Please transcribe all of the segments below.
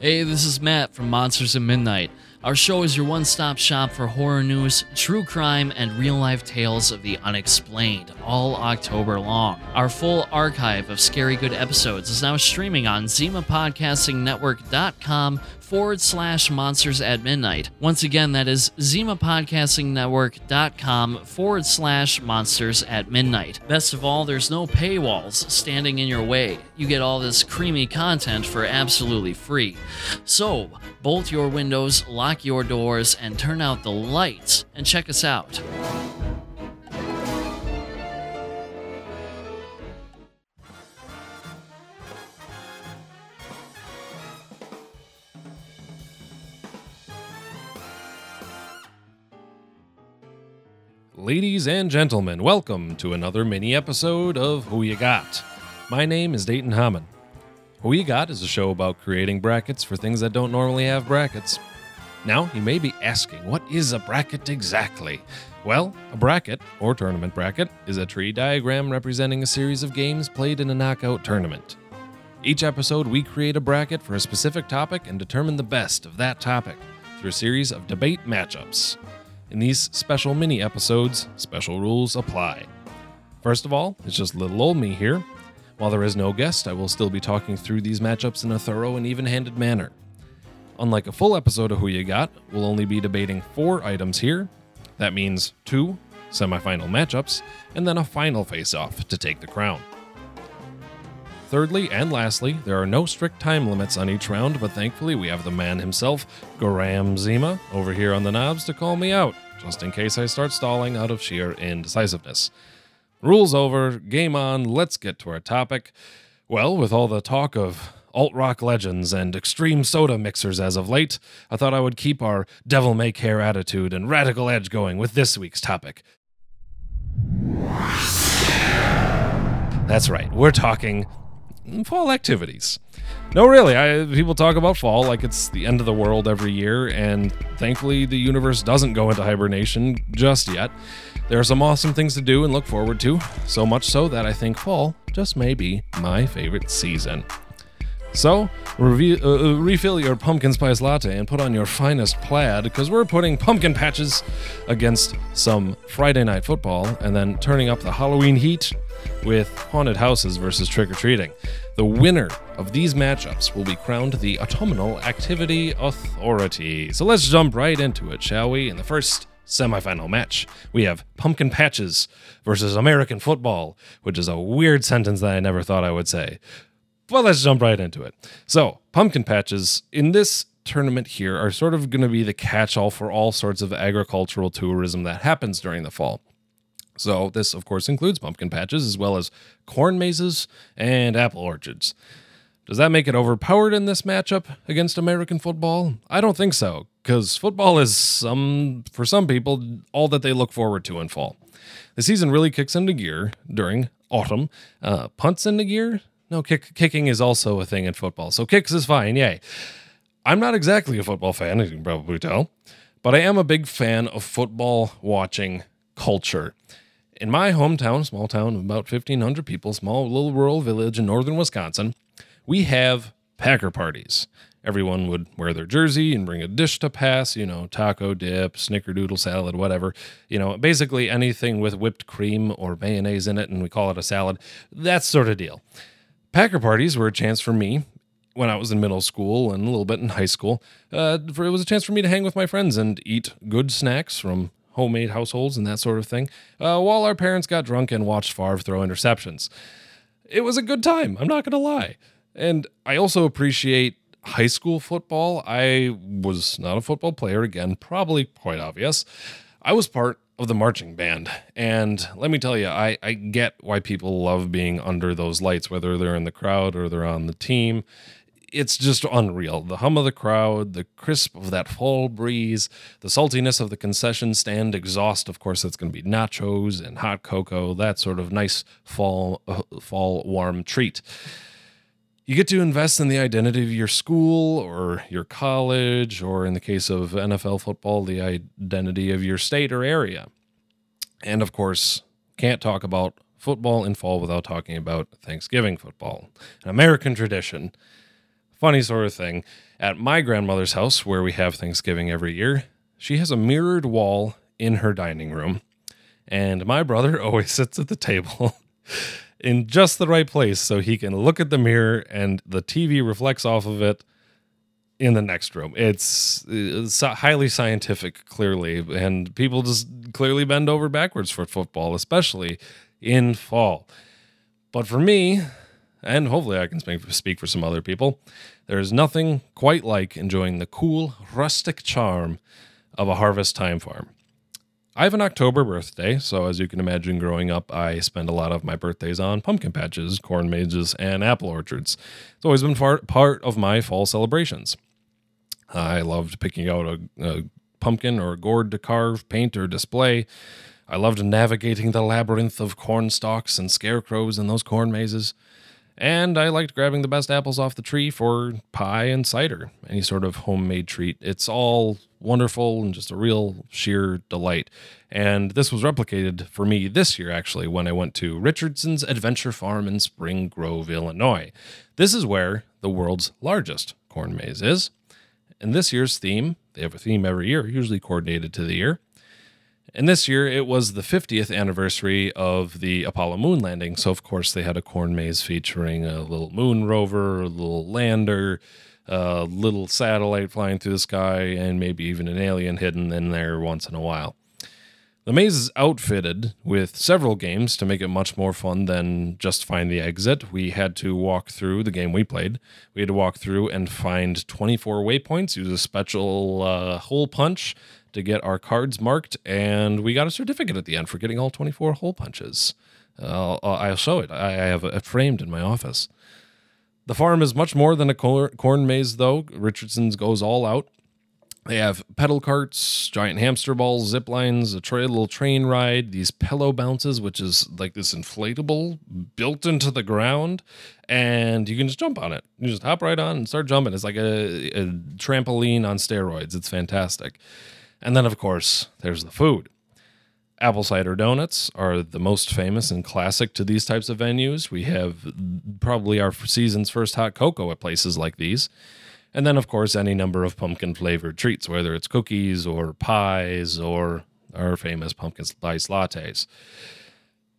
Hey, this is Matt from Monsters at Midnight. Our show is your one stop shop for horror news, true crime, and real life tales of the unexplained all October long. Our full archive of scary good episodes is now streaming on ZimaPodcastingNetwork.com forward slash monsters at midnight. Once again, that is ZimaPodcastingNetwork.com forward slash monsters at midnight. Best of all, there's no paywalls standing in your way. You get all this creamy content for absolutely free. So, bolt your windows, lock your doors, and turn out the lights, and check us out. Ladies and gentlemen, welcome to another mini episode of Who You Got. My name is Dayton Hammond. You Got is a show about creating brackets for things that don't normally have brackets. Now, you may be asking, what is a bracket exactly? Well, a bracket, or tournament bracket, is a tree diagram representing a series of games played in a knockout tournament. Each episode, we create a bracket for a specific topic and determine the best of that topic through a series of debate matchups. In these special mini episodes, special rules apply. First of all, it's just little old me here. While there is no guest, I will still be talking through these matchups in a thorough and even handed manner. Unlike a full episode of Who You Got, we'll only be debating four items here. That means two semifinal matchups, and then a final face off to take the crown. Thirdly and lastly, there are no strict time limits on each round, but thankfully we have the man himself, Graham Zima, over here on the knobs to call me out, just in case I start stalling out of sheer indecisiveness. Rules over, game on, let's get to our topic. Well, with all the talk of alt rock legends and extreme soda mixers as of late, I thought I would keep our devil may care attitude and radical edge going with this week's topic. That's right, we're talking fall activities. No, really. I, people talk about fall like it's the end of the world every year, and thankfully, the universe doesn't go into hibernation just yet. There are some awesome things to do and look forward to, so much so that I think fall just may be my favorite season. So, reve- uh, refill your pumpkin spice latte and put on your finest plaid because we're putting pumpkin patches against some Friday night football and then turning up the Halloween heat with haunted houses versus trick or treating. The winner of these matchups will be crowned the Autumnal Activity Authority. So let's jump right into it, shall we? In the first semifinal match, we have Pumpkin Patches versus American Football, which is a weird sentence that I never thought I would say. Well, let's jump right into it. So, Pumpkin Patches in this tournament here are sort of going to be the catch all for all sorts of agricultural tourism that happens during the fall. So, this, of course, includes pumpkin patches as well as corn mazes and apple orchards. Does that make it overpowered in this matchup against American football? I don't think so, because football is some, for some people, all that they look forward to in fall. The season really kicks into gear during autumn. Uh, punts into gear? No, kick, kicking is also a thing in football, so kicks is fine, yay. I'm not exactly a football fan, as you can probably tell, but I am a big fan of football watching culture in my hometown, small town of about 1,500 people, small little rural village in northern Wisconsin, we have Packer parties. Everyone would wear their jersey and bring a dish to pass, you know, taco dip, snickerdoodle salad, whatever. You know, basically anything with whipped cream or mayonnaise in it, and we call it a salad. That sort of deal. Packer parties were a chance for me when I was in middle school and a little bit in high school. Uh, for, it was a chance for me to hang with my friends and eat good snacks from homemade households and that sort of thing, uh, while our parents got drunk and watched Favre throw interceptions. It was a good time, I'm not going to lie. And I also appreciate high school football. I was not a football player, again, probably quite obvious. I was part of the marching band. And let me tell you, I, I get why people love being under those lights, whether they're in the crowd or they're on the team it's just unreal. The hum of the crowd, the crisp of that fall breeze, the saltiness of the concession stand exhaust. Of course, that's going to be nachos and hot cocoa, that sort of nice fall uh, fall warm treat. You get to invest in the identity of your school or your college, or in the case of NFL football, the identity of your state or area. And of course, can't talk about football in fall without talking about Thanksgiving football, an American tradition Funny sort of thing. At my grandmother's house, where we have Thanksgiving every year, she has a mirrored wall in her dining room. And my brother always sits at the table in just the right place so he can look at the mirror and the TV reflects off of it in the next room. It's, uh, it's highly scientific, clearly, and people just clearly bend over backwards for football, especially in fall. But for me, and hopefully I can speak for some other people, there is nothing quite like enjoying the cool, rustic charm of a harvest time farm. I have an October birthday, so as you can imagine, growing up, I spend a lot of my birthdays on pumpkin patches, corn mazes, and apple orchards. It's always been far, part of my fall celebrations. I loved picking out a, a pumpkin or a gourd to carve, paint, or display. I loved navigating the labyrinth of corn stalks and scarecrows in those corn mazes. And I liked grabbing the best apples off the tree for pie and cider, any sort of homemade treat. It's all wonderful and just a real sheer delight. And this was replicated for me this year, actually, when I went to Richardson's Adventure Farm in Spring Grove, Illinois. This is where the world's largest corn maze is. And this year's theme, they have a theme every year, usually coordinated to the year, and this year it was the 50th anniversary of the Apollo moon landing. So, of course, they had a corn maze featuring a little moon rover, a little lander, a little satellite flying through the sky, and maybe even an alien hidden in there once in a while. The maze is outfitted with several games to make it much more fun than just find the exit. We had to walk through the game we played. We had to walk through and find 24 waypoints, use a special uh, hole punch to get our cards marked, and we got a certificate at the end for getting all 24 hole punches. Uh, I'll show it. I have it framed in my office. The farm is much more than a corn maze, though. Richardson's goes all out. They have pedal carts, giant hamster balls, zip lines, a tra- little train ride, these pillow bounces, which is like this inflatable built into the ground, and you can just jump on it. You just hop right on and start jumping. It's like a, a trampoline on steroids. It's fantastic. And then, of course, there's the food. Apple cider donuts are the most famous and classic to these types of venues. We have probably our season's first hot cocoa at places like these. And then, of course, any number of pumpkin flavored treats, whether it's cookies or pies or our famous pumpkin spice lattes.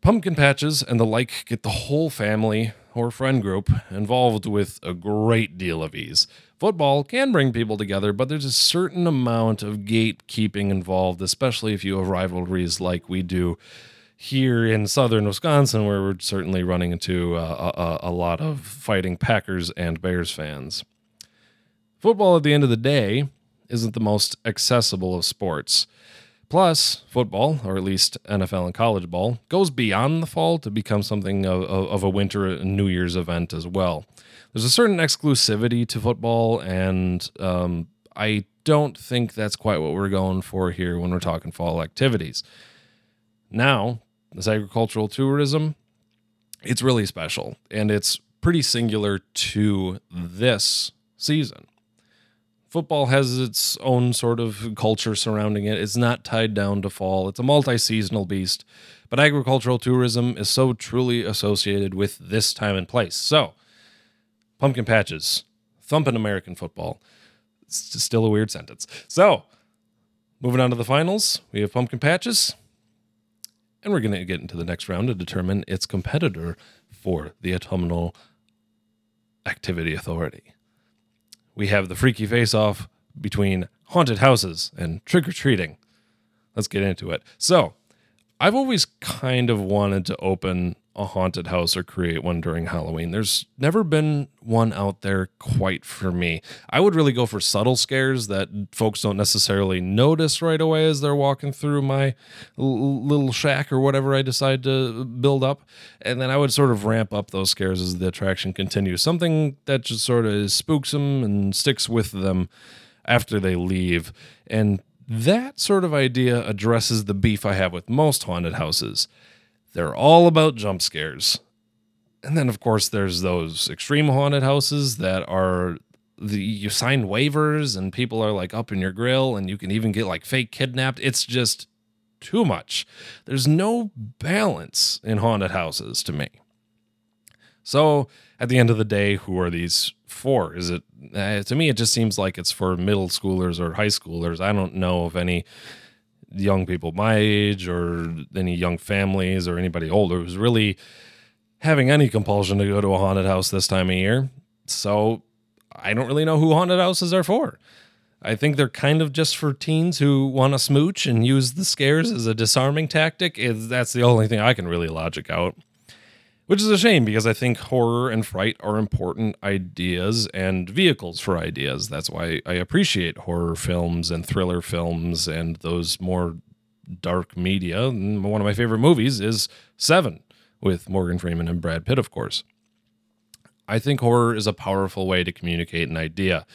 Pumpkin patches and the like get the whole family or friend group involved with a great deal of ease. Football can bring people together, but there's a certain amount of gatekeeping involved, especially if you have rivalries like we do here in southern Wisconsin, where we're certainly running into uh, a, a, lot of fighting Packers and Bears fans. Football, at the end of the day, isn't the most accessible of sports. Plus, football, or at least NFL and college ball, goes beyond the fall to become something of, of a winter and New Year's event as well there's a certain exclusivity to football, and um, I don't think that's quite what we're going for here when we're talking fall activities. Now, this agricultural tourism, it's really special, and it's pretty singular to this season. Football has its own sort of culture surrounding it. It's not tied down to fall. It's a multi-seasonal beast, but agricultural tourism is so truly associated with this time and place. So, pumpkin patches, thumping American football. It's still a weird sentence. So, moving on to the finals, we have pumpkin patches, and we're going to get into the next round to determine its competitor for the autumnal activity authority. We have the freaky face off between haunted houses and trick or treating. Let's get into it. So, I've always kind of wanted to open a haunted house or create one during Halloween. There's never been one out there quite for me. I would really go for subtle scares that folks don't necessarily notice right away as they're walking through my l- little shack or whatever I decide to build up. And then I would sort of ramp up those scares as the attraction continues. Something that just sort of spooks them and sticks with them after they leave. And that sort of idea addresses the beef I have with most haunted houses they're all about jump scares. And then, of course, there's those extreme haunted houses that are the you sign waivers and people are like up in your grill and you can even get like fake kidnapped. It's just too much. There's no balance in haunted houses to me. So at the end of the day, who are these for? Is it uh, to me? It just seems like it's for middle schoolers or high schoolers. I don't know of any young people my age or any young families or anybody older who's really having any compulsion to go to a haunted house this time of year. So I don't really know who haunted houses are for. I think they're kind of just for teens who want to smooch and use the scares as a disarming tactic. that's the only thing I can really logic out. Which is a shame because I think horror and fright are important ideas and vehicles for ideas. That's why I appreciate horror films and thriller films and those more dark media. One of my favorite movies is Seven with Morgan Freeman and Brad Pitt, of course. I think horror is a powerful way to communicate an idea.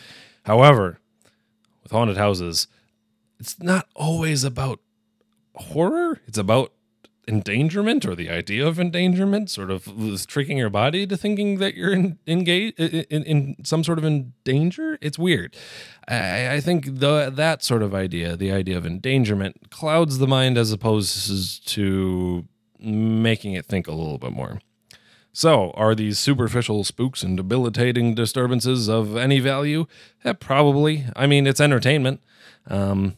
However, with haunted houses, it's not always about horror, it's about endangerment or the idea of endangerment, sort of tricking your body to thinking that you're in, engaged in, in, some sort of in danger. It's weird. I, I think the that sort of idea, the idea of endangerment, clouds the mind as opposed to making it think a little bit more. So, are these superficial spooks and debilitating disturbances of any value? Yeah, probably. I mean, it's entertainment. Um,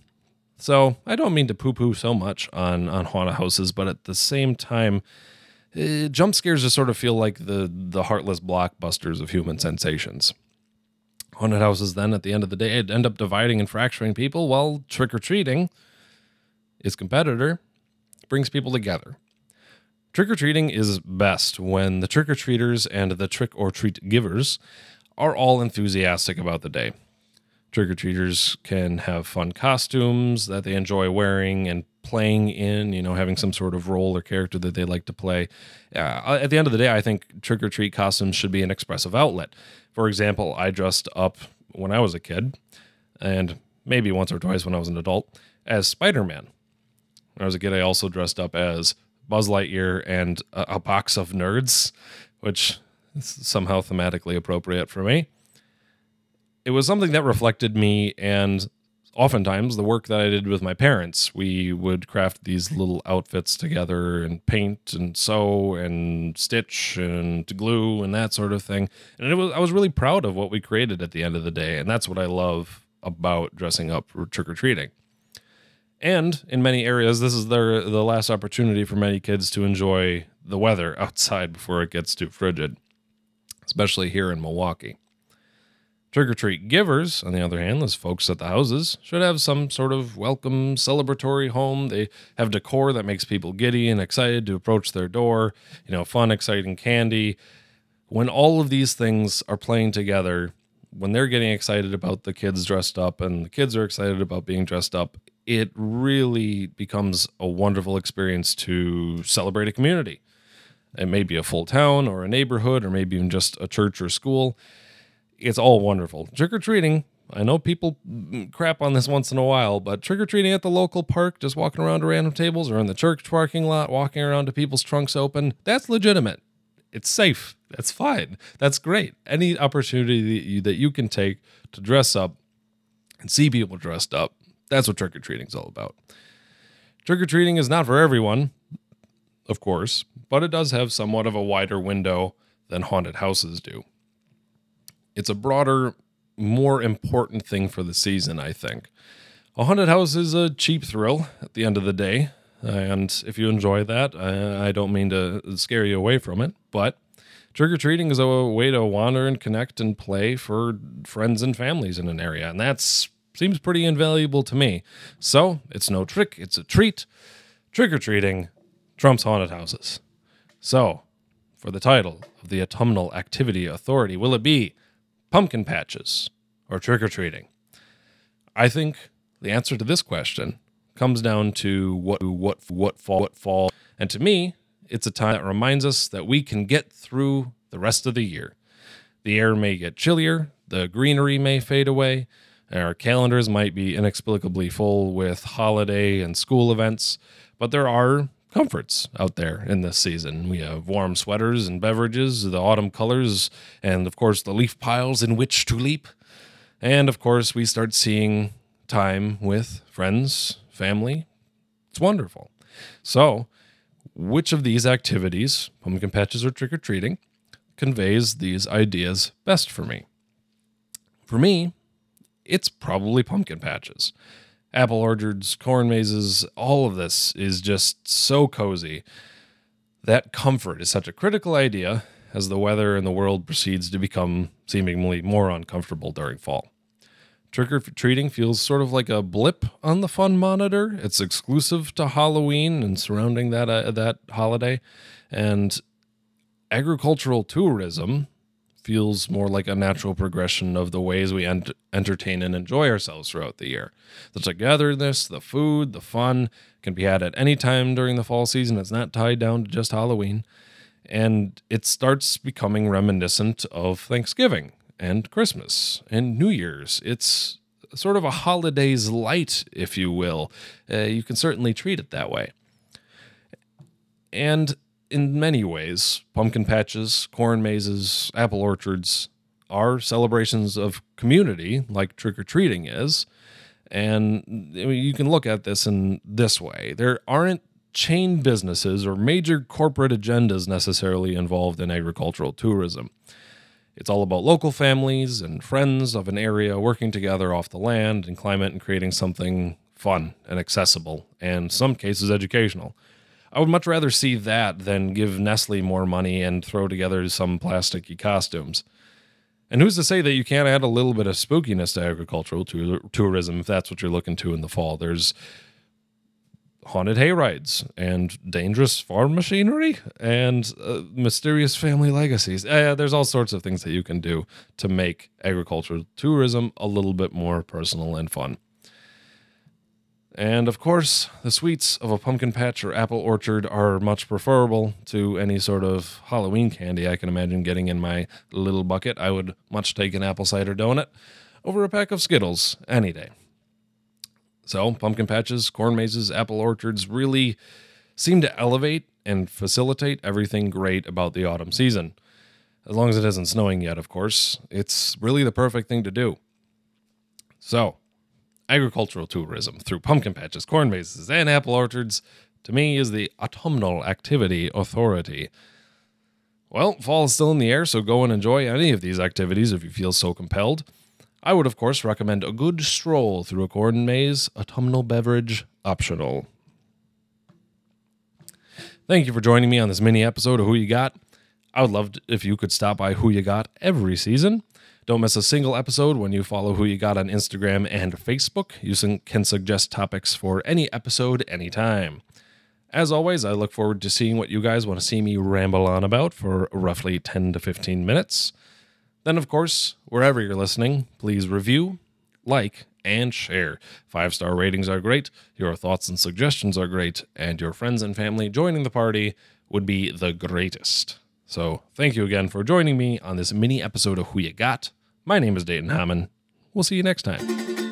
so I don't mean to poo-poo so much on on haunted houses, but at the same time, uh, jump scares just sort of feel like the the heartless blockbusters of human sensations. Haunted houses, then, at the end of the day, end up dividing and fracturing people, while trick or treating, its competitor, brings people together. Trick or treating is best when the trick or treaters and the trick or treat givers are all enthusiastic about the day trick or treaters can have fun costumes that they enjoy wearing and playing in, you know, having some sort of role or character that they like to play. Uh, at the end of the day, I think trick or treat costumes should be an expressive outlet. For example, I dressed up when I was a kid, and maybe once or twice when I was an adult, as Spider Man. When I was a kid, I also dressed up as Buzz Lightyear and a, a box of nerds, which is somehow thematically appropriate for me it was something that reflected me and oftentimes the work that I did with my parents. We would craft these little outfits together and paint and sew and stitch and glue and that sort of thing. And it was I was really proud of what we created at the end of the day, and that's what I love about dressing up for trick or treating. And in many areas, this is their the last opportunity for many kids to enjoy the weather outside before it gets too frigid, especially here in Milwaukee. Trick or treat givers, on the other hand, those folks at the houses, should have some sort of welcome, celebratory home. They have decor that makes people giddy and excited to approach their door, you know, fun, exciting candy. When all of these things are playing together, when they're getting excited about the kids dressed up and the kids are excited about being dressed up, it really becomes a wonderful experience to celebrate a community. It may be a full town or a neighborhood or maybe even just a church or school it's all wonderful. Trick or treating. I know people crap on this once in a while, but trick or treating at the local park, just walking around to random tables, or in the church parking lot, walking around to people's trunks open, that's legitimate. It's safe. That's fine. That's great. Any opportunity that you, that you can take to dress up and see people dressed up, that's what trick or treating is all about. Trick or treating is not for everyone, of course, but it does have somewhat of a wider window than haunted houses do it's a broader, more important thing for the season, I think. A haunted house is a cheap thrill at the end of the day. And if you enjoy that, I, I don't mean to scare you away from it, but trick or treating is a way to wander and connect and play for friends and families in an area. And that seems pretty invaluable to me. So it's no trick, it's a treat. Trick or treating trumps haunted houses. So, for the title of the Autumnal Activity Authority, will it be pumpkin patches or trick or treating? I think the answer to this question comes down to what what what fall what fall and to me it's a time that reminds us that we can get through the rest of the year. The air may get chillier, the greenery may fade away, our calendars might be inexplicably full with holiday and school events, but there are comforts out there in this season. We have warm sweaters and beverages, the autumn colors, and of course the leaf piles in which to leap. And of course, we start seeing time with friends, family. It's wonderful. So, which of these activities, pumpkin patches or trick or treating, conveys these ideas best for me. For me, it's probably pumpkin patches. Apple orchards, corn mazes, all of this is just so cozy. That comfort is such a critical idea as the weather in the world proceeds to become seemingly more uncomfortable during fall. Trick or treating feels sort of like a blip on the fun monitor. It's exclusive to Halloween and surrounding that uh, that holiday, and agricultural tourism feels more like a natural progression of the ways we ent- entertain and enjoy ourselves throughout the year. The togetherness, the food, the fun can be had at any time during the fall season. It's not tied down to just Halloween. And it starts becoming reminiscent of Thanksgiving and Christmas and New Year's. It's sort of a holiday's light, if you will. Uh, you can certainly treat it that way. And in many ways, pumpkin patches, corn mazes, apple orchards are celebrations of community, like trick or treating is. And you can look at this in this way there aren't chain businesses or major corporate agendas necessarily involved in agricultural tourism. It's all about local families and friends of an area working together off the land and climate and creating something fun and accessible, and in some cases educational. I would much rather see that than give Nestle more money and throw together some plasticky costumes. And who's to say that you can't add a little bit of spookiness to agricultural tourism if that's what you're looking to in the fall? There's haunted hay rides and dangerous farm machinery and uh, mysterious family legacies. Uh, there's all sorts of things that you can do to make agricultural tourism a little bit more personal and fun. And of course, the sweets of a pumpkin patch or apple orchard are much preferable to any sort of Halloween candy I can imagine getting in my little bucket. I would much take an apple cider donut over a pack of Skittles any day. So, pumpkin patches, corn mazes, apple orchards really seem to elevate and facilitate everything great about the autumn season. As long as it isn't snowing yet, of course, it's really the perfect thing to do. So, agricultural tourism through pumpkin patches, corn mazes, and apple orchards, to me, is the autumnal activity authority. Well, fall is still in the air, so go and enjoy any of these activities if you feel so compelled. I would, of course, recommend a good stroll through a corn maze, autumnal beverage optional. Thank you for joining me on this mini episode of Who You Got. I would love if you could stop by Who You Got every season. Don't miss a single episode when you follow Who You Got on Instagram and Facebook. You can suggest topics for any episode anytime. As always, I look forward to seeing what you guys want to see me ramble on about for roughly 10 to 15 minutes. Then, of course, wherever you're listening, please review, like, and share. Five star ratings are great, your thoughts and suggestions are great, and your friends and family joining the party would be the greatest. So, thank you again for joining me on this mini episode of Who You Got. My name is Dayton Hammond. We'll see you next time.